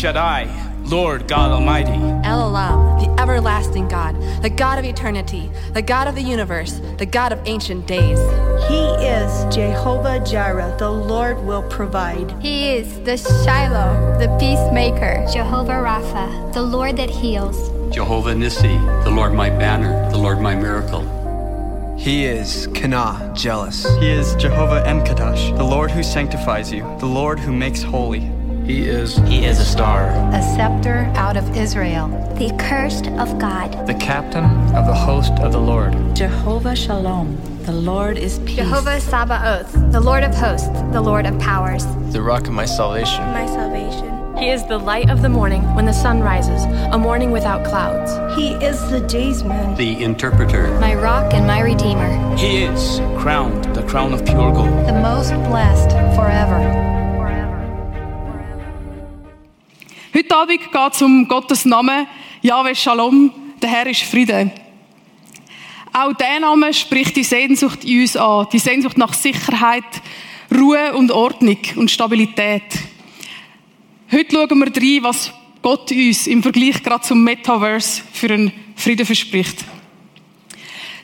Shaddai, Lord God Almighty. El Olam, the everlasting God, the God of eternity, the God of the universe, the God of ancient days. He is Jehovah Jireh, the Lord will provide. He is the Shiloh, the peacemaker. Jehovah Rapha, the Lord that heals. Jehovah Nissi, the Lord my banner, the Lord my miracle. He is Kana, jealous. He is Jehovah Emkadash, the Lord who sanctifies you, the Lord who makes holy. He is He is a star. A scepter out of Israel. The accursed of God. the captain of the host of the Lord. Jehovah Shalom, the Lord is peace. Jehovah Sabaoth, the Lord of hosts, the Lord of powers. The rock of my salvation. My salvation. He is the light of the morning when the sun rises, a morning without clouds. He is the days daysman. The interpreter. My rock and my redeemer. He is crowned, the crown of pure gold. The most blessed forever. Heute Abend geht es um Gottes Namen, Yahweh Shalom, der Herr ist Friede. Auch der Name spricht die Sehnsucht in uns an, die Sehnsucht nach Sicherheit, Ruhe und Ordnung und Stabilität. Heute schauen wir rein, was Gott uns im Vergleich gerade zum Metaverse für einen Frieden verspricht.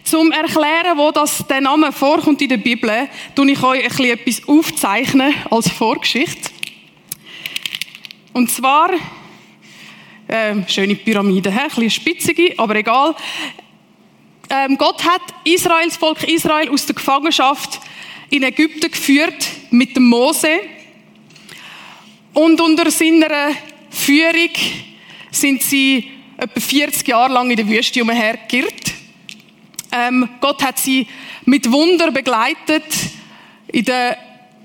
Zum Erklären, wo das der Name vorkommt in der Bibel, tue ich euch ein bisschen etwas aufzeichnen als Vorgeschichte. Und zwar, ähm, schöne Pyramide, ein bisschen spitzige, aber egal. Ähm, Gott hat Israels Volk Israel aus der Gefangenschaft in Ägypten geführt mit dem Mose. Und unter seiner Führung sind sie etwa 40 Jahre lang in der Wüste umhergeirrt. Ähm, Gott hat sie mit Wunder begleitet, in der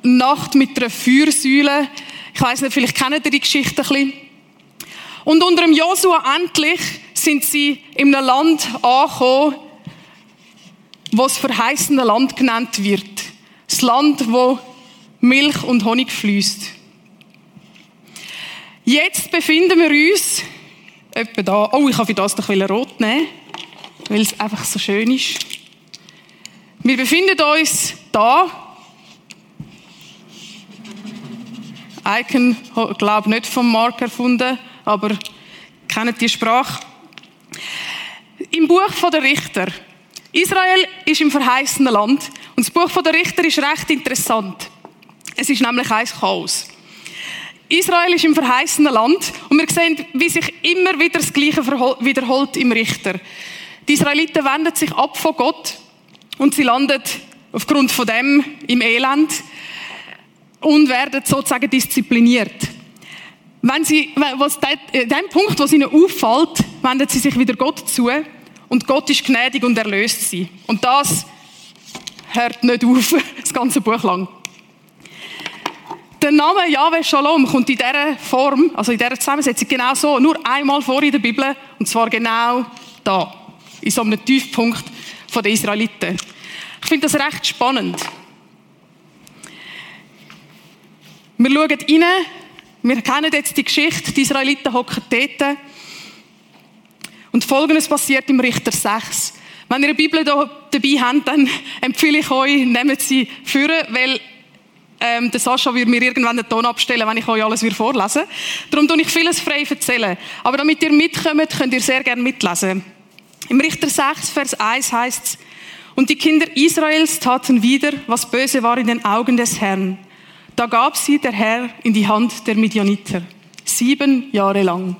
Nacht mit einer Feuersäule. Ich weiß nicht, vielleicht kennt ihr die Geschichte ein bisschen. Und unter dem Josua endlich sind sie in einem Land angekommen, wo das verheißene Land genannt wird. Das Land, wo Milch und Honig fließt. Jetzt befinden wir uns etwa da. Oh, ich habe für das doch rot nehmen, weil es einfach so schön ist. Wir befinden uns da. Icon, glaube nicht vom Mark erfunden, aber kennt die Sprache. Im Buch von der Richter. Israel ist im verheißenen Land und das Buch von der Richter ist recht interessant. Es ist nämlich ein Chaos. Israel ist im verheißenen Land und wir sehen, wie sich immer wieder das Gleiche wiederholt im Richter. Die Israeliten wenden sich ab von Gott und sie landen aufgrund von dem im Elend und werden sozusagen diszipliniert. Wenn sie, was in dem Punkt, wo es ihnen auffällt, wenden sie sich wieder Gott zu und Gott ist gnädig und erlöst sie. Und das hört nicht auf, das ganze Buch lang. Der Name Yahweh Shalom kommt in dieser Form, also in dieser Zusammensetzung genau so, nur einmal vor in der Bibel, und zwar genau da, in so einem Tiefpunkt der Israeliten. Ich finde das recht spannend. Wir schauen rein, wir kennen jetzt die Geschichte, die Israeliten hocken dort. Und Folgendes passiert im Richter 6. Wenn ihr eine Bibel da dabei habt, dann empfehle ich euch, nehmt sie führen, weil ähm, der Sascha würde mir irgendwann den Ton abstellen, wenn ich euch alles vorlesen würde. Darum tue ich vieles frei erzählen. Aber damit ihr mitkommt, könnt ihr sehr gerne mitlesen. Im Richter 6, Vers 1 heißt es, und die Kinder Israels taten wieder, was böse war in den Augen des Herrn. Da gab sie der Herr in die Hand der Midianiter. Sieben Jahre lang.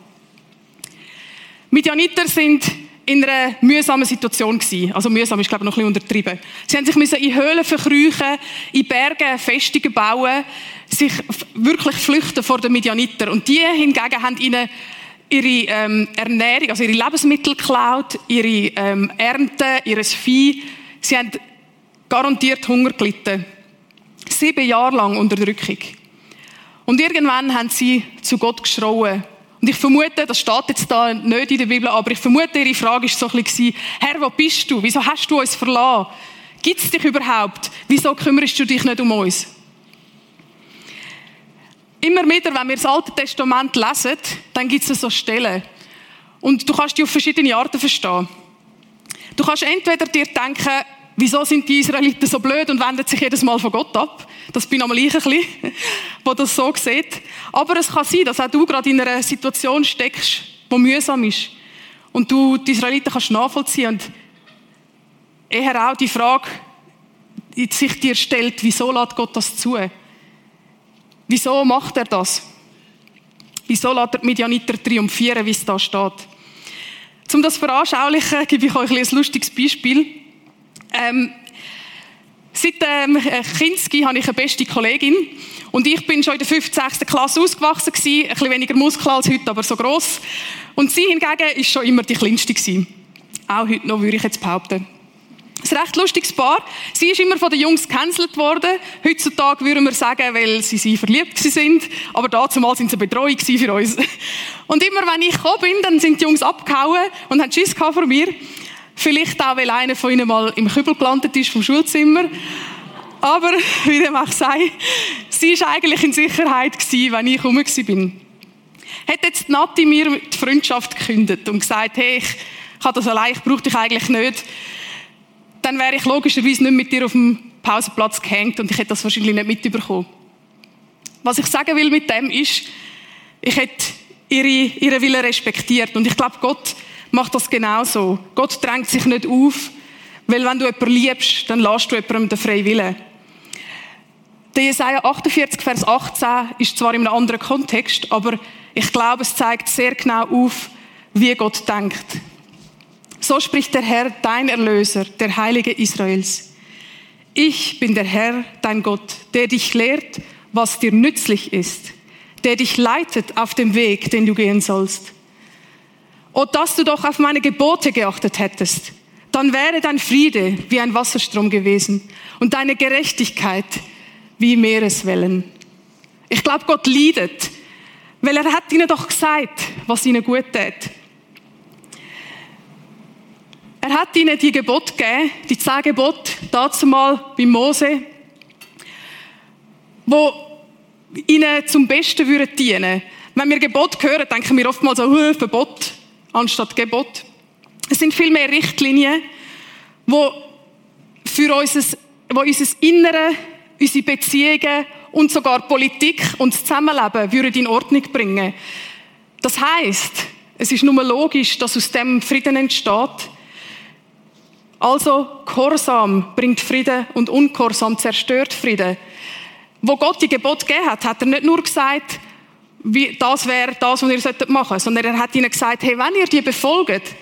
Midianiter sind in einer mühsamen Situation gewesen. Also mühsam ist, glaube ich, noch ein bisschen untertrieben. Sie haben sich müssen in Höhlen verkriechen, in Bergen Festungen bauen, sich wirklich flüchten vor den Midianiter. Und die hingegen haben ihnen ihre ähm, Ernährung, also ihre Lebensmittel geklaut, ihre ähm, Ernte, ihres Vieh. Sie haben garantiert Hunger gelitten. Sieben Jahre lang Unterdrückung. Und irgendwann haben sie zu Gott geschrauen. Und ich vermute, das steht jetzt da nicht in der Bibel, aber ich vermute, ihre Frage war so ein bisschen, Herr, wo bist du? Wieso hast du uns verlassen? Gibt es dich überhaupt? Wieso kümmerst du dich nicht um uns? Immer wieder, wenn wir das Alte Testament lesen, dann gibt es so Stellen. Und du kannst die auf verschiedene Arten verstehen. Du kannst entweder dir denken, Wieso sind die Israeliten so blöd und wenden sich jedes Mal von Gott ab? Das bin einmal ich ein bisschen, wo das so sieht. Aber es kann sein, dass auch du gerade in einer Situation steckst, die mühsam ist. Und du die Israeliten kannst nachvollziehen und eher auch die Frage sich dir stellt, wieso lässt Gott das zu? Wieso macht er das? Wieso lässt er die Midianiter triumphieren, wie es da steht? Um das veranschaulichen, gebe ich euch ein lustiges Beispiel. Ähm, seit ähm, Kinski habe ich eine beste Kollegin und ich bin schon in der 5. 6. Klasse ausgewachsen gewesen, ein bisschen weniger Muskel als heute, aber so groß. Und sie hingegen ist schon immer die kleinste gewesen. Auch heute noch, würde ich jetzt behaupten. Ein recht lustiges Paar. Sie ist immer von den Jungs gecancelt worden. Heutzutage würden wir sagen, weil sie sie verliebt sind. Aber dazumal sind sie eine Betreuung für uns. Und immer wenn ich gekommen bin, dann sind die Jungs abgehauen und haben Schiss vor mir. Vielleicht auch, weil einer von ihnen mal im Kübel gelandet ist vom Schulzimmer. Aber, wie dem auch sei, sie war eigentlich in Sicherheit gewesen, wenn ich rum bin. Hätte jetzt Nati mir die Freundschaft gekündigt und gesagt, hey, ich habe das allein, ich brauche dich eigentlich nicht dann wäre ich logischerweise nicht mit dir auf dem Pausenplatz gehängt und ich hätte das wahrscheinlich nicht mitbekommen. Was ich sagen will mit dem ist, ich hätte ihre, ihre Wille respektiert und ich glaube, Gott macht das genauso. Gott drängt sich nicht auf, weil wenn du jemanden liebst, dann lässt du jemandem den freien Willen. Der Jesaja 48, Vers 18 ist zwar in einem anderen Kontext, aber ich glaube, es zeigt sehr genau auf, wie Gott denkt. So spricht der Herr, dein Erlöser, der Heilige Israels. Ich bin der Herr, dein Gott, der dich lehrt, was dir nützlich ist, der dich leitet auf dem Weg, den du gehen sollst. O, dass du doch auf meine Gebote geachtet hättest, dann wäre dein Friede wie ein Wasserstrom gewesen und deine Gerechtigkeit wie Meereswellen. Ich glaube, Gott leidet, weil er hat ihnen doch gesagt, was ihnen gut tät. Er hat ihnen die Gebote gegeben, die zehn Gebote, dazu mal bei Mose, wo ihnen zum Besten würden dienen. Wenn wir Gebot hören, denken wir oftmals uh, Verbot anstatt Gebot. Es sind viel mehr Richtlinien, wo für unser, wo unser Innere, unsere Beziehungen und sogar Politik und das Zusammenleben würden in Ordnung bringen. Das heißt, es ist nur logisch, dass aus dem Frieden entsteht, also Gehorsam bringt Frieden und Ungehorsam zerstört Frieden. Wo Gott die Gebot gegeben hat, hat er nicht nur gesagt, wie, das wäre das, was ihr machen solltet, sondern er hat ihnen gesagt, hey, wenn ihr die befolgt,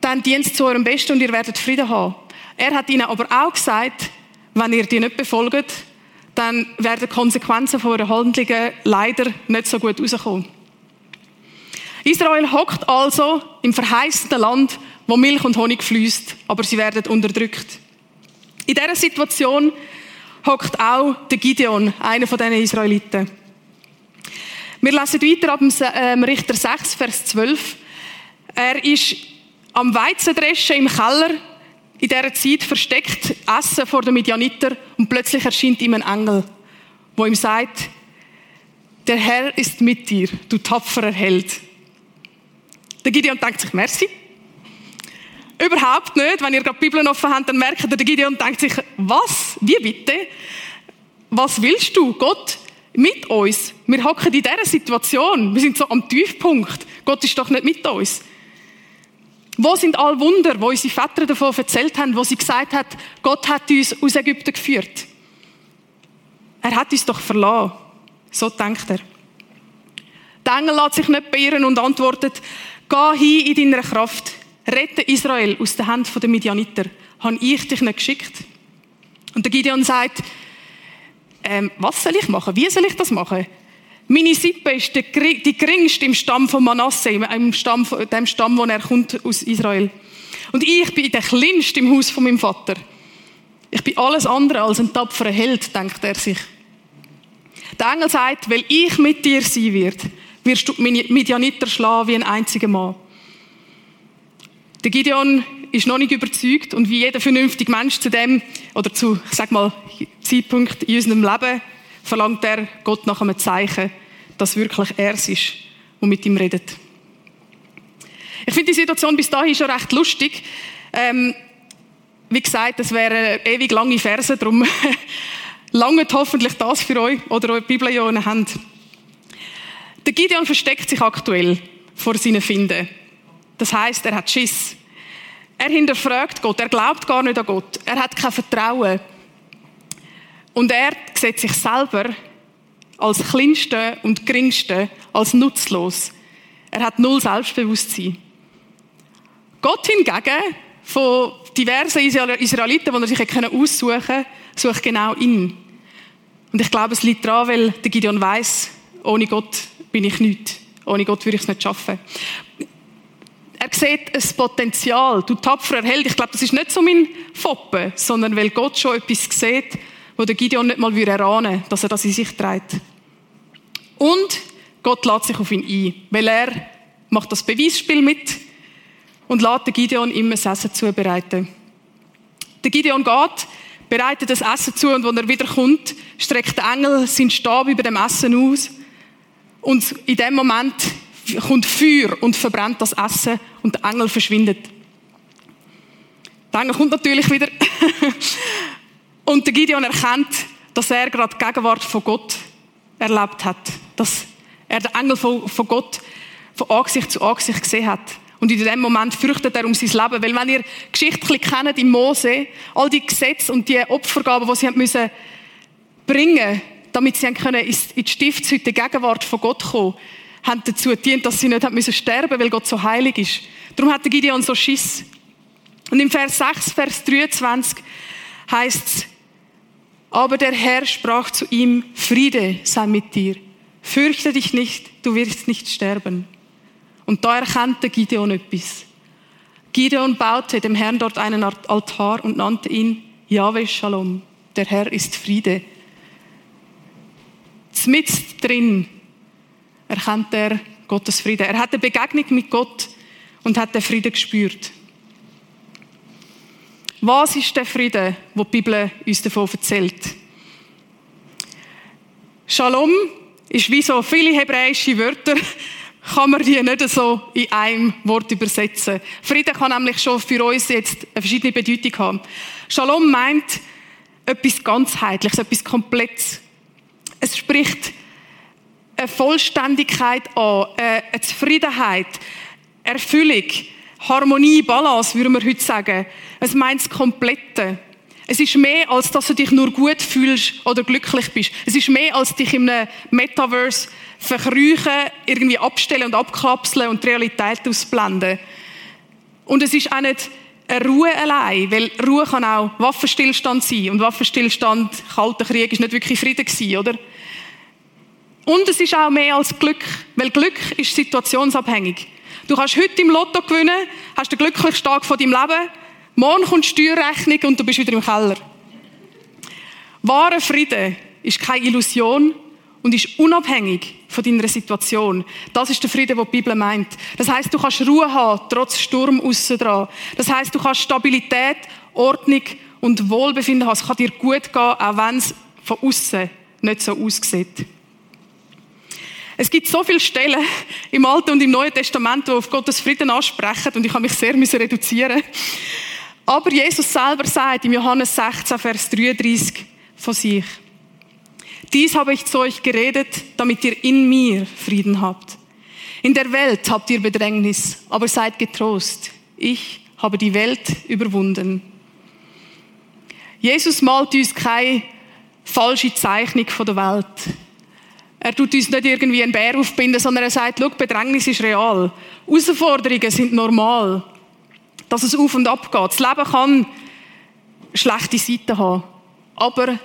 dann dient es zu eurem Besten und ihr werdet Frieden haben. Er hat ihnen aber auch gesagt, wenn ihr die nicht befolgt, dann werden Konsequenzen von euren Handlungen leider nicht so gut rauskommen. Israel hockt also im verheißten Land wo Milch und Honig fließt, aber sie werden unterdrückt. In dieser Situation hockt auch der Gideon, einer von diesen Israeliten. Wir lesen weiter ab dem ähm, Richter 6, Vers 12. Er ist am Weizendreschen im Keller, in dieser Zeit versteckt Essen vor den Midianiter und plötzlich erscheint ihm ein Engel, wo ihm sagt, der Herr ist mit dir, du tapferer Held. Der Gideon denkt sich, merci. Überhaupt nicht. Wenn ihr gerade die Bibel offen habt, dann merkt ihr, der Gideon denkt sich, was? Wie bitte? Was willst du? Gott mit uns. Wir hocken in dieser Situation. Wir sind so am Tiefpunkt. Gott ist doch nicht mit uns. Wo sind all Wunder, wo unsere Väter davon erzählt haben, wo sie gesagt hat, Gott hat uns aus Ägypten geführt? Er hat uns doch verlassen. So denkt er. Der Engel lässt sich nicht beirren und antwortet, geh hin in deiner Kraft. Rette Israel aus der Hand der Midianiter. Habe ich dich nicht geschickt? Und der Gideon sagt, ähm, was soll ich machen? Wie soll ich das machen? Meine Sippe ist die, geringste im Stamm von Manasse, im Stamm, dem Stamm, wo er kommt aus Israel. Und ich bin der kleinste im Haus von meinem Vater. Ich bin alles andere als ein tapferer Held, denkt er sich. Der Engel sagt, weil ich mit dir sein werde, wirst du Midianiter schlagen wie ein einziger Mann. Der Gideon ist noch nicht überzeugt und wie jeder vernünftige Mensch zu dem, oder zu, ich sag mal, Zeitpunkt in unserem Leben, verlangt er Gott nach einem Zeichen, dass wirklich er es ist, der mit ihm redet. Ich finde die Situation bis dahin schon recht lustig. Ähm, wie gesagt, das wären ewig lange Verse, darum langt hoffentlich das für euch oder eure Bibel ja habt. Der Gideon versteckt sich aktuell vor seinen Finden. Das heißt, er hat Schiss. Er hinterfragt Gott, er glaubt gar nicht an Gott, er hat kein Vertrauen. Und er sieht sich selber als kleinste und geringste, als nutzlos. Er hat null Selbstbewusstsein. Gott hingegen, von diversen Israeliten, die er sich aussuchen konnte, sucht genau ihn. Und ich glaube, es liegt daran, weil Gideon weiß, ohne Gott bin ich nichts. Ohne Gott würde ich es nicht schaffen. Er sieht ein Potenzial. Du tapferer Held. Ich glaube, das ist nicht so mein Foppen, sondern weil Gott schon etwas sieht, wo der Gideon nicht mal erahnen würde, dass er das in sich trägt. Und Gott lädt sich auf ihn ein, weil er macht das Beweisspiel mit und lädt den Gideon immer das Essen zubereiten. Der Gideon geht, bereitet das Essen zu und wenn er wieder kommt, streckt der Engel seinen Stab über dem Essen aus und in dem Moment kommt Feuer und verbrennt das Essen und der Engel verschwindet. Der Engel kommt natürlich wieder und der Gideon erkennt, dass er gerade die Gegenwart von Gott erlebt hat, dass er den Engel von, von Gott von Angesicht zu Angesicht gesehen hat. Und in dem Moment fürchtet er um sein Leben. Weil wenn ihr geschichtlich kennt, im Mose, all die Gesetze und die Opfergaben, die sie haben müssen bringen, damit sie können in die Stiftshütte Gegenwart von Gott kommen, haben dazu gedient, dass sie nicht haben müssen sterben, weil Gott so heilig ist. Darum hat der Gideon so Schiss. Und im Vers 6, Vers 23 heißt es, aber der Herr sprach zu ihm, Friede sei mit dir. Fürchte dich nicht, du wirst nicht sterben. Und da erkannte Gideon etwas. Gideon baute dem Herrn dort einen Altar und nannte ihn Yahweh Shalom. Der Herr ist Friede. Zmitzt drin erkennt er Gottes Friede. Er hat eine Begegnung mit Gott und hat den Frieden gespürt. Was ist der Friede, wo die Bibel uns davon erzählt? Shalom ist wie so viele hebräische Wörter, kann man die nicht so in einem Wort übersetzen. Frieden kann nämlich schon für uns jetzt eine verschiedene Bedeutung haben. Shalom meint etwas ganzheitliches, etwas komplettes. Es spricht eine Vollständigkeit an, eine Zufriedenheit, Erfüllung, Harmonie, Balance, würden wir heute sagen. Es meint das Komplette. Es ist mehr, als dass du dich nur gut fühlst oder glücklich bist. Es ist mehr, als dich in einem Metaverse verkrüchen, irgendwie abstellen und abkapseln und die Realität ausblenden. Und es ist auch nicht eine Ruhe allein, weil Ruhe kann auch Waffenstillstand sein. Und Waffenstillstand, Kalter Krieg, ist nicht wirklich Frieden gewesen, oder? Und es ist auch mehr als Glück, weil Glück ist situationsabhängig. Du kannst heute im Lotto gewinnen, hast den glücklichsten Tag von deinem Leben, morgen kommt die Steuerrechnung und du bist wieder im Keller. Wahre Friede ist keine Illusion und ist unabhängig von deiner Situation. Das ist der Friede, den die Bibel meint. Das heißt, du kannst Ruhe haben, trotz Sturm aussen dran. Das heißt, du kannst Stabilität, Ordnung und Wohlbefinden haben. Es kann dir gut gehen, auch wenn es von außen nicht so aussieht. Es gibt so viele Stellen im Alten und im Neuen Testament, die auf Gottes Frieden ansprechen und ich habe mich sehr reduzieren Aber Jesus selber sagt im Johannes 16, Vers 33 von sich, dies habe ich zu euch geredet, damit ihr in mir Frieden habt. In der Welt habt ihr Bedrängnis, aber seid getrost. Ich habe die Welt überwunden. Jesus malt uns keine falsche Zeichnung von der Welt. Er tut uns nicht irgendwie einen Bär aufbinden, sondern er sagt, schau, Bedrängnis ist real. Herausforderungen sind normal. Dass es auf und ab geht. Das Leben kann schlechte Seiten haben. Aber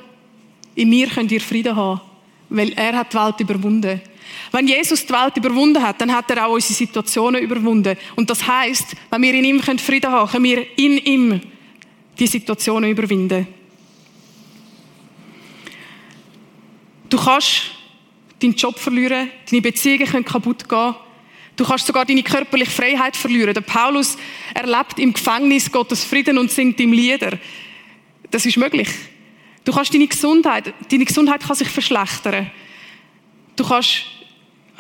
in mir könnt ihr Frieden haben, weil er hat die Welt überwunden. Wenn Jesus die Welt überwunden hat, dann hat er auch unsere Situationen überwunden. Und das heißt, wenn wir in ihm Frieden haben können, wir in ihm die Situationen überwinden. Du kannst deinen Job verlieren, deine Beziehungen können kaputt gehen. Du kannst sogar deine körperliche Freiheit verlieren. Der Paulus erlebt im Gefängnis Gottes Frieden und singt ihm Lieder. Das ist möglich. Du kannst deine Gesundheit, deine Gesundheit kann sich verschlechtern. Du kannst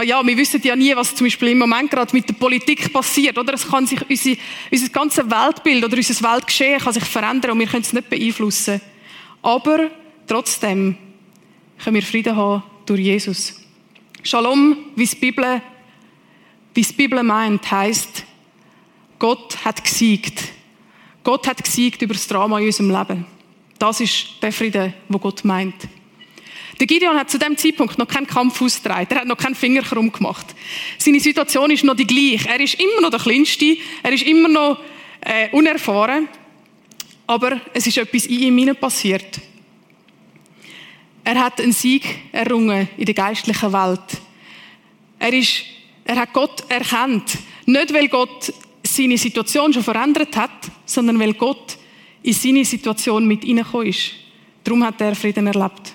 ja, wir wissen ja nie, was zum Beispiel im Moment gerade mit der Politik passiert, oder? Es kann sich unsere, unser ganzes Weltbild oder unser Weltgeschehen kann sich verändern und wir können es nicht beeinflussen. Aber trotzdem können wir Frieden haben durch Jesus. Shalom, wie die Bibel, wie die Bibel meint, heißt, Gott hat gesiegt. Gott hat gesiegt über das Drama in unserem Leben. Das ist der Friede, wo Gott meint. Der Gideon hat zu dem Zeitpunkt noch keinen Kampf ausgetragen. Er hat noch keinen Finger krumm gemacht. Seine Situation ist noch die gleiche. Er ist immer noch der Kleinste. Er ist immer noch äh, unerfahren. Aber es ist etwas in ihm passiert. Er hat einen Sieg errungen in der geistlichen Welt. Er, ist, er hat Gott erkannt. Nicht, weil Gott seine Situation schon verändert hat, sondern weil Gott in seine Situation mit hineingekommen ist. Darum hat er Frieden erlebt.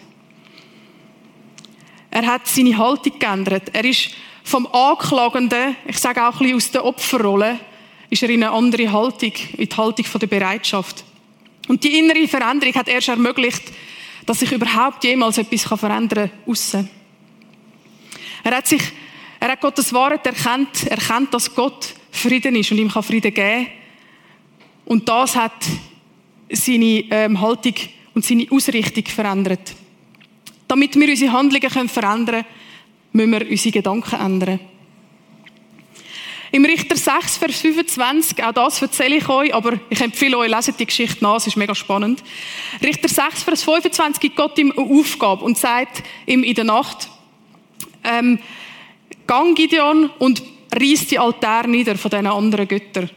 Er hat seine Haltung geändert. Er ist vom Anklagenden, ich sage auch ein bisschen aus der Opferrolle, ist er in eine andere Haltung, in die Haltung der Bereitschaft. Und die innere Veränderung hat erst ermöglicht, dass sich überhaupt jemals etwas verändern kann, aussen. Er hat sich, er hat Gottes Wahrheit erkannt, erkannt, dass Gott Frieden ist und ihm kann Frieden geben. Und das hat seine ähm, Haltung und seine Ausrichtung verändert. Damit wir unsere Handlungen verändern können, müssen wir unsere Gedanken ändern. Im Richter 6, Vers 25, auch das erzähle ich euch, aber ich empfehle euch, leset die Geschichte nach, es ist mega spannend. Richter 6, Vers 25 gibt Gott ihm eine Aufgabe und sagt ihm in der Nacht, ähm, gang Gideon und reiss die Altäre nieder von diesen anderen Göttern.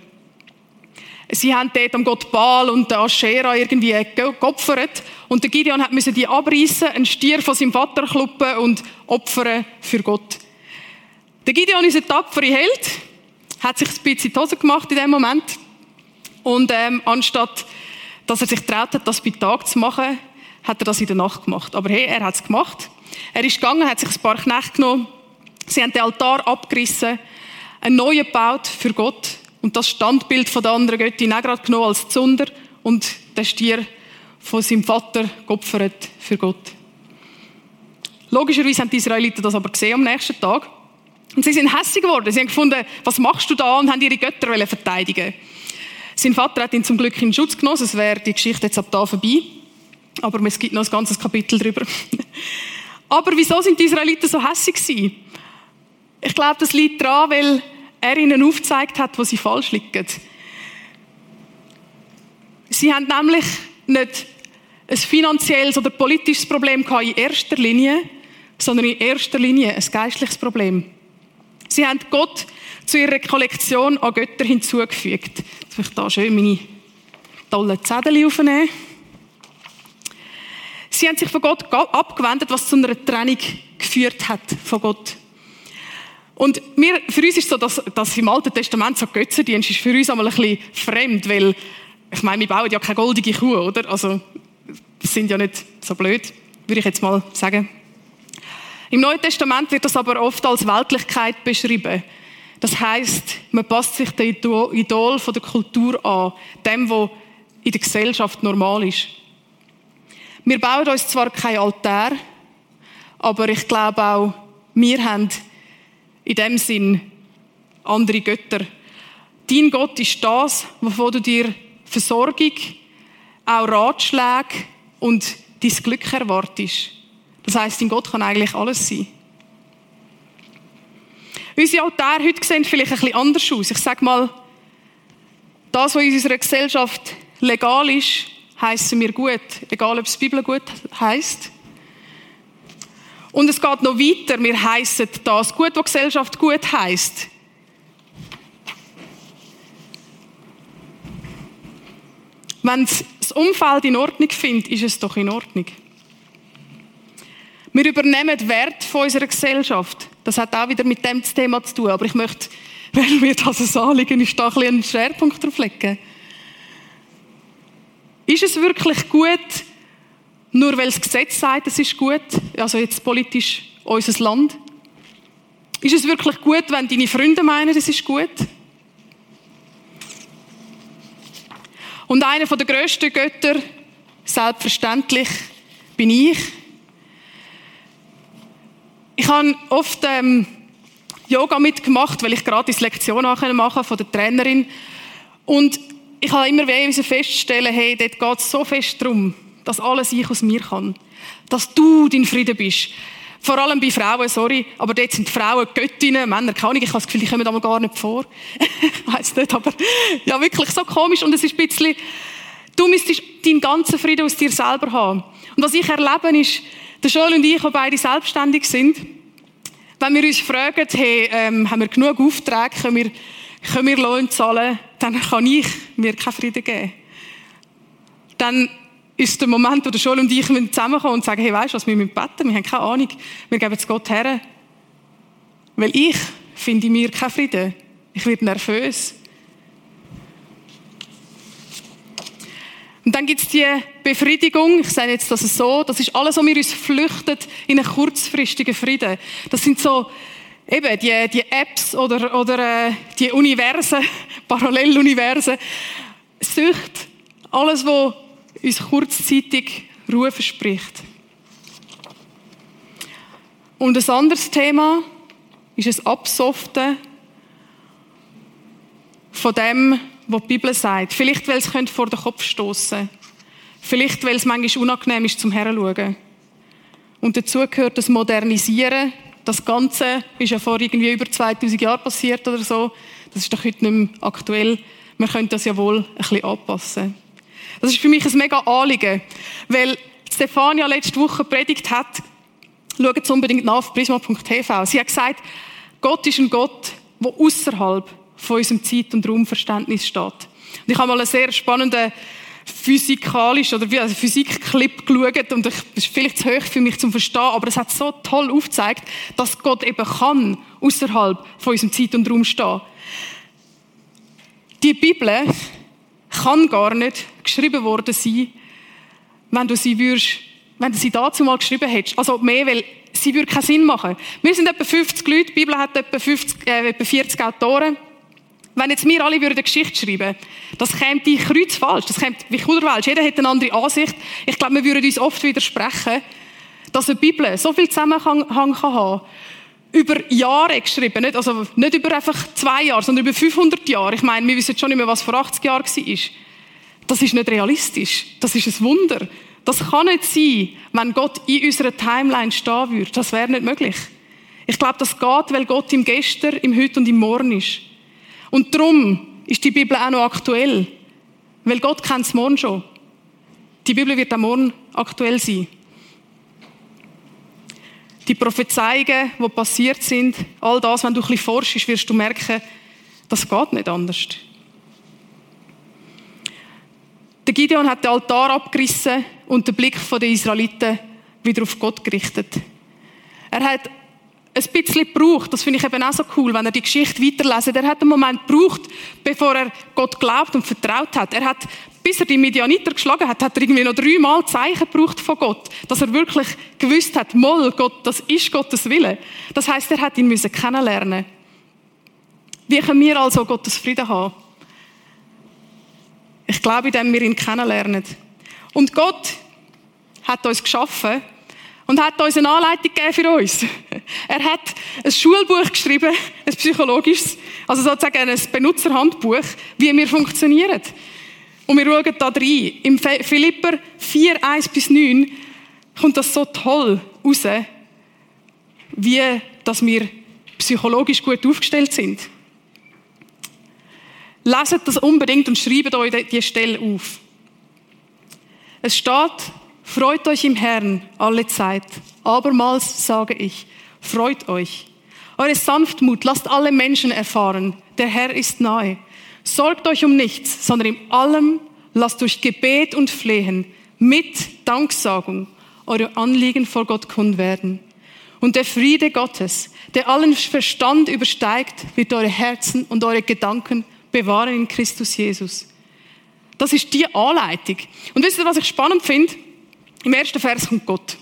Sie haben dort am Gott Baal und der Aschera irgendwie geopfert. Und der Gideon hat die abreißen, einen Stier von seinem Vater kluppen und opfern für Gott. Der Gideon ist ein tapferer Held, hat sich ein bisschen die Hose gemacht in dem Moment. Und ähm, anstatt, dass er sich traut hat, das bei Tag zu machen, hat er das in der Nacht gemacht. Aber hey, er hat es gemacht. Er ist gegangen, hat sich ein paar Knechte genommen. Sie haben den Altar abgerissen, einen neuen gebaut für Gott und das Standbild von der anderen Göttin auch gerade genommen als Zunder und den Stier von seinem Vater geopfert für Gott. Logischerweise haben die Israeliten das aber gesehen am nächsten Tag. Und sie sind hässlich geworden. Sie haben gefunden, was machst du da? Und haben ihre Götter verteidigen. Sein Vater hat ihn zum Glück in Schutz genommen. Es wäre die Geschichte jetzt ab da vorbei. Aber es gibt noch ein ganzes Kapitel darüber. aber wieso sind die Israeliten so hässlich gewesen? Ich glaube, das liegt daran, weil er ihnen aufgezeigt hat, wo sie falsch liegen. Sie haben nämlich nicht ein finanzielles oder politisches Problem in erster Linie, sondern in erster Linie ein geistliches Problem. Sie haben Gott zu ihrer Kollektion an Götter hinzugefügt. Jetzt möchte ich da schön meine tollen Zettel aufnehmen. Sie haben sich von Gott abgewendet, was zu einer Trennung geführt hat von Gott. Und wir, für uns ist es so, dass, dass im Alten Testament so Götzendienst ist für uns einmal ein bisschen fremd, weil, ich meine, wir bauen ja keine goldige Kuh, oder? Also, sind ja nicht so blöd, würde ich jetzt mal sagen. Im Neuen Testament wird das aber oft als Weltlichkeit beschrieben. Das heißt, man passt sich dem Idol von der Kultur an, dem, was in der Gesellschaft normal ist. Wir bauen uns zwar kein Altar, aber ich glaube auch, wir haben in dem Sinn andere Götter. Dein Gott ist das, wovon du dir Versorgung, auch Ratschläge und dein Glück erwartest. Das heißt, dein Gott kann eigentlich alles sein. Unsere Altäre heute sehen vielleicht ein bisschen anders aus. Ich sage mal, das, was in unserer Gesellschaft legal ist, heißen wir gut, egal ob es Bibel gut heißt. Und es geht noch weiter. Wir heißen das gut, was Gesellschaft gut heißt. Wenn das Umfeld in Ordnung findet, ist es doch in Ordnung. Wir übernehmen Wert von unserer Gesellschaft. Das hat auch wieder mit dem Thema zu tun. Aber ich möchte, weil mir das ein Anliegen ist, da ein einen Schwerpunkt drauf legen. Ist es wirklich gut, nur weil das Gesetz sagt, es ist gut, also jetzt politisch unser Land. Ist es wirklich gut, wenn deine Freunde meinen, es ist gut? Und einer der grössten Götter, selbstverständlich, bin ich. Ich habe oft ähm, Yoga mitgemacht, weil ich gratis Lektion machen von der Trainerin. Und ich habe immer wieder feststellen, hey, dort geht es so fest darum, dass alles ich aus mir kann. Dass du dein Frieden bist. Vor allem bei Frauen, sorry, aber dort sind Frauen Göttinnen, Männer keine Ahnung, ich habe das Gefühl, die kommen da mal gar nicht vor. ich weiss nicht, aber ja, wirklich so komisch und es ist ein bisschen, du müsstest deinen ganzen Frieden aus dir selber haben. Und was ich erlebe ist, der Joel und ich, die beide selbstständig sind, wenn wir uns fragen, hey, ähm, haben wir genug Aufträge, können wir, können wir Lohn zahlen, dann kann ich mir keinen Frieden geben. Dann ist der Moment, wo der Joel und ich zusammenkommen und sagen, hey, weißt du was, wir müssen beten, wir haben keine Ahnung, wir geben es Gott her. Weil ich finde in mir keinen Frieden. Ich werde nervös. Und dann gibt es die Befriedigung, ich sage jetzt das so, das ist alles, was wir uns flüchten in einen kurzfristigen Frieden. Das sind so eben die, die Apps oder, oder äh, die Universen, Paralleluniversen, Sucht, alles, was uns kurzzeitig Ruhe verspricht. Und ein anderes Thema ist das Absoften von dem, was die Bibel sagt. Vielleicht, weil es vor den Kopf stoßen Vielleicht, weil es manchmal unangenehm ist zum Heranschauen. Und dazu gehört das Modernisieren. Das Ganze ist ja vor irgendwie über 2000 Jahren passiert oder so. Das ist doch heute nicht mehr aktuell. Man könnte das ja wohl ein bisschen anpassen. Das ist für mich ein mega Anliegen, weil Stefania letzte Woche predigt hat, schaut unbedingt nach auf prisma.tv. Sie hat gesagt, Gott ist ein Gott, der außerhalb von unserem Zeit- und Raumverständnis steht. Und ich habe mal einen sehr spannenden physikalisch oder also Physikclip geschaut und das ist vielleicht zu hoch für mich zum Verstehen, aber es hat so toll aufgezeigt, dass Gott eben kann außerhalb von unserem Zeit und Raum stehen. Die Bibel kann gar nicht geschrieben worden sein, wenn du sie würdest, wenn du sie dazu mal geschrieben hättest. Also mehr, weil sie würde keinen Sinn machen. Wir sind etwa 50 Leute, die Bibel hat etwa, 50, äh, etwa 40 Autoren. Wenn jetzt wir alle würden Geschichte schreiben, das käme die kreuz falsch, das käme wie Kuderwelsch. Jeder hat eine andere Ansicht. Ich glaube, wir würden uns oft widersprechen, dass eine Bibel so viel Zusammenhang kann haben über Jahre geschrieben, nicht, also nicht über einfach zwei Jahre, sondern über 500 Jahre. Ich meine, wir wissen schon nicht mehr, was vor 80 Jahren war. Das ist nicht realistisch. Das ist ein Wunder. Das kann nicht sein, wenn Gott in unserer Timeline stehen würde. Das wäre nicht möglich. Ich glaube, das geht, weil Gott im Gestern, im Heute und im Morgen ist. Und darum ist die Bibel auch noch aktuell. Weil Gott kennt es morgen schon. Die Bibel wird auch morgen aktuell sein. Die Prophezeiungen, die passiert sind, all das, wenn du ein bisschen forschst, wirst du merken, das geht nicht anders. Der Gideon hat den Altar abgerissen und den Blick der Israeliten wieder auf Gott gerichtet. Er hat ein bisschen gebraucht, das finde ich eben auch so cool, wenn er die Geschichte weiterlesen. Er hat einen Moment gebraucht, bevor er Gott glaubt und vertraut hat. Er hat, bis er die Medianiter geschlagen hat, hat er irgendwie noch dreimal Zeichen gebraucht von Gott, dass er wirklich gewusst hat, moll, Gott, das ist Gottes Wille. Das heißt, er hat ihn müssen kennenlernen. Wie können wir also Gottes Frieden haben? Ich glaube, indem wir ihn kennenlernen. Und Gott hat uns geschaffen und hat uns eine Anleitung gegeben für uns. Er hat ein Schulbuch geschrieben, ein psychologisches, also sozusagen ein Benutzerhandbuch, wie wir funktionieren. Und wir schauen da rein. Im Philipper 4, 1 bis 9 kommt das so toll raus, wie dass wir psychologisch gut aufgestellt sind. Leset das unbedingt und schreibt euch die Stelle auf. Es steht, freut euch im Herrn alle Zeit. Abermals sage ich, freut euch. Eure Sanftmut lasst alle Menschen erfahren. Der Herr ist nahe. Sorgt euch um nichts, sondern in allem lasst durch Gebet und Flehen mit Danksagung eure Anliegen vor Gott kund werden. Und der Friede Gottes, der allen Verstand übersteigt, wird eure Herzen und eure Gedanken bewahren in Christus Jesus. Das ist die Anleitung. Und wisst ihr, was ich spannend finde? Im ersten Vers kommt Gott.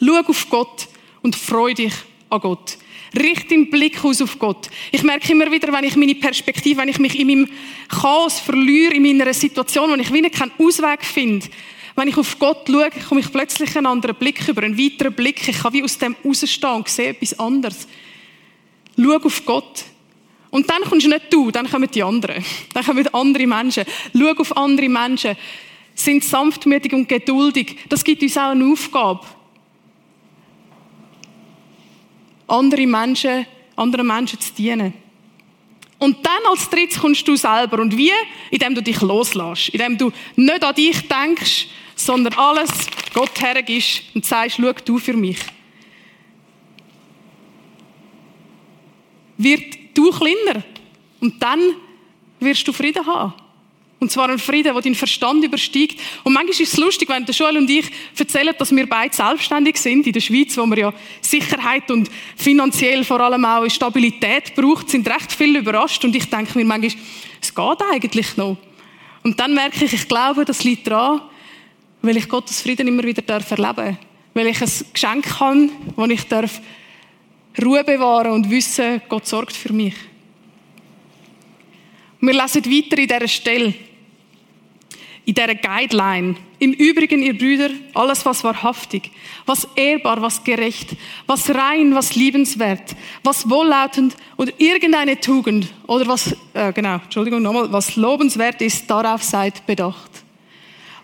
Schau auf Gott und freu dich an Gott. Richte den Blick aus auf Gott. Ich merke immer wieder, wenn ich meine Perspektive, wenn ich mich in meinem Chaos verliere, in meiner Situation, wenn ich wieder keinen Ausweg finde, wenn ich auf Gott schaue, komme ich plötzlich einen anderen Blick über, einen weiteren Blick. Ich kann wie aus dem rausstehen und sehe etwas anderes. Schau auf Gott. Und dann kommst nicht du, dann kommen die anderen. Dann kommen andere Menschen. Schau auf andere Menschen. Sind sanftmütig und geduldig. Das gibt uns auch eine Aufgabe. Andere Menschen, anderen Menschen zu dienen. Und dann als drittes kommst du selber. Und wie? Indem du dich loslässt. Indem du nicht an dich denkst, sondern alles Gott hergibst und sagst, schau du für mich. Wird du kleiner. Und dann wirst du Frieden haben. Und zwar ein Frieden, der deinen Verstand übersteigt. Und manchmal ist es lustig, wenn der Joel und ich erzählen, dass wir beide selbstständig sind in der Schweiz, wo wir ja Sicherheit und finanziell vor allem auch Stabilität braucht, sind recht viele überrascht. Und ich denke mir manchmal, es geht eigentlich noch. Und dann merke ich, ich glaube, das liegt daran, weil ich Gottes Frieden immer wieder erleben darf. Weil ich ein Geschenk habe, wo ich darf Ruhe bewahren und wissen, Gott sorgt für mich. Wir lesen weiter in dieser Stelle, in dieser Guideline. Im Übrigen, ihr Brüder, alles, was wahrhaftig, was ehrbar, was gerecht, was rein, was liebenswert, was wohllautend oder irgendeine Tugend oder was, äh, genau, Entschuldigung nochmal, was lobenswert ist, darauf seid bedacht.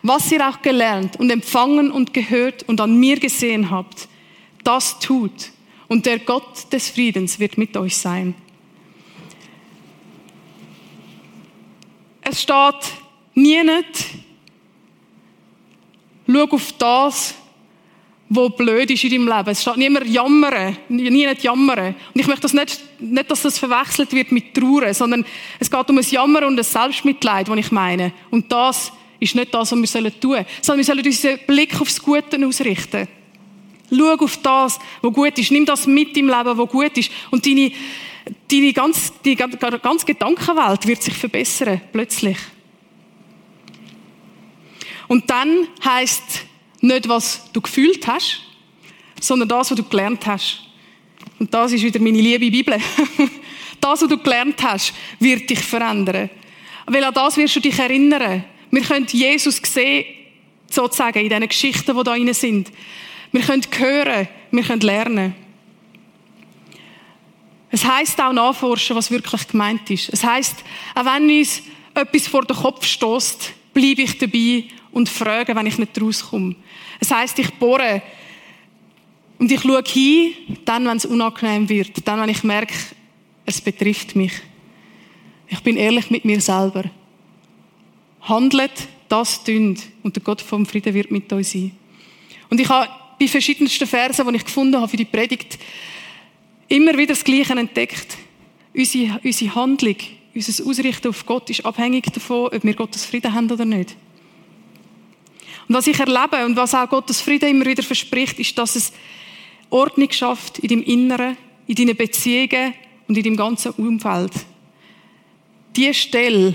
Was ihr auch gelernt und empfangen und gehört und an mir gesehen habt, das tut. Und der Gott des Friedens wird mit euch sein. Es steht nie nicht, schau auf das, was blöd ist in deinem Leben. Es steht niemand jammern, nie nicht jammern. Und ich möchte das nicht, nicht, dass das verwechselt wird mit Trauern, sondern es geht um ein Jammern und ein Selbstmitleid, was ich meine. Und das ist nicht das, was wir tun sollen, sondern wir sollen unseren Blick aufs Gute ausrichten. Schau auf das, was gut ist. Nimm das mit im Leben, was gut ist. Und deine, deine ganz, die ganze Gedankenwelt wird sich verbessern, plötzlich. Und dann heißt nicht, was du gefühlt hast, sondern das, was du gelernt hast. Und das ist wieder meine liebe Bibel. das, was du gelernt hast, wird dich verändern. Weil an das wirst du dich erinnern. Wir können Jesus sehen, sozusagen, in diesen Geschichten, die da drin sind. Wir können hören, wir können lernen. Es heißt auch nachforschen, was wirklich gemeint ist. Es heißt, auch wenn uns etwas vor den Kopf stößt, bleibe ich dabei und frage, wenn ich nicht rauskomme. Es heißt, ich bohre und ich schaue hin, dann, wenn es unangenehm wird, dann, wenn ich merke, es betrifft mich. Ich bin ehrlich mit mir selber. Handelt, das tünd und der Gott vom Frieden wird mit euch sein. Und ich habe bei verschiedensten Versen, die ich gefunden habe für die Predigt, immer wieder das Gleiche entdeckt. Unsere, unsere Handlung, unser Ausrichten auf Gott ist abhängig davon, ob wir Gottes Frieden haben oder nicht. Und was ich erlebe und was auch Gottes Frieden immer wieder verspricht, ist, dass es Ordnung schafft in deinem Inneren, in deinen Beziehungen und in deinem ganzen Umfeld. Diese Stelle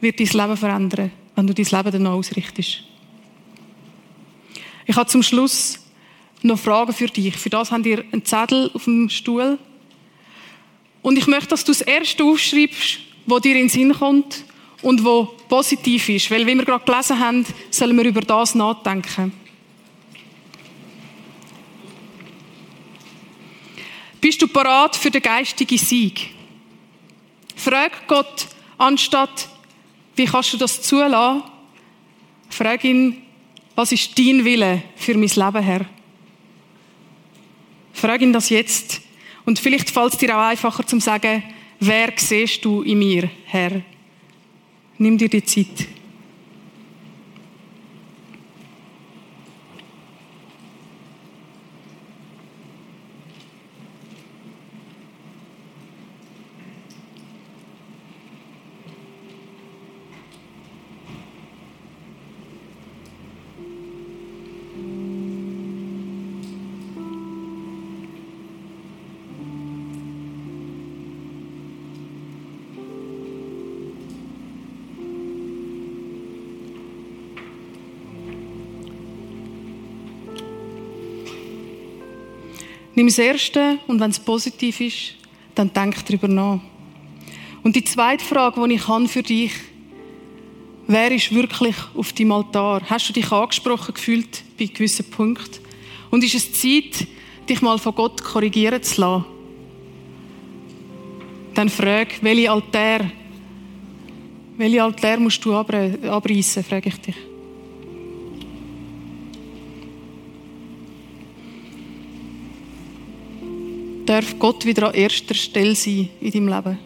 wird dein Leben verändern, wenn du dein Leben danach ausrichtest. Ich habe zum Schluss noch Fragen für dich. Für das habt ihr einen Zettel auf dem Stuhl. Und ich möchte, dass du das erste aufschreibst, wo dir in den Sinn kommt und wo positiv ist. Weil, wie wir gerade gelesen haben, sollen wir über das nachdenken. Bist du parat für den geistigen Sieg? Frag Gott, anstatt, wie kannst du das zulassen? Frag ihn, was ist dein Wille für mein Leben, Herr? Frag ihn das jetzt. Und vielleicht fällt es dir auch einfacher zu sagen, wer siehst du in mir, Herr? Nimm dir die Zeit. Nimm das Erste und wenn es positiv ist, dann denk darüber nach. Und die zweite Frage, die ich habe für dich, wer ist wirklich auf deinem Altar? Hast du dich angesprochen gefühlt bei gewissen Punkten? Und ist es Zeit, dich mal von Gott korrigieren zu lassen? dann frage, welche Altäre, welche Altäre musst du abreißen, frage ich dich. Darf Gott wieder an erster Stelle sein in deinem Leben?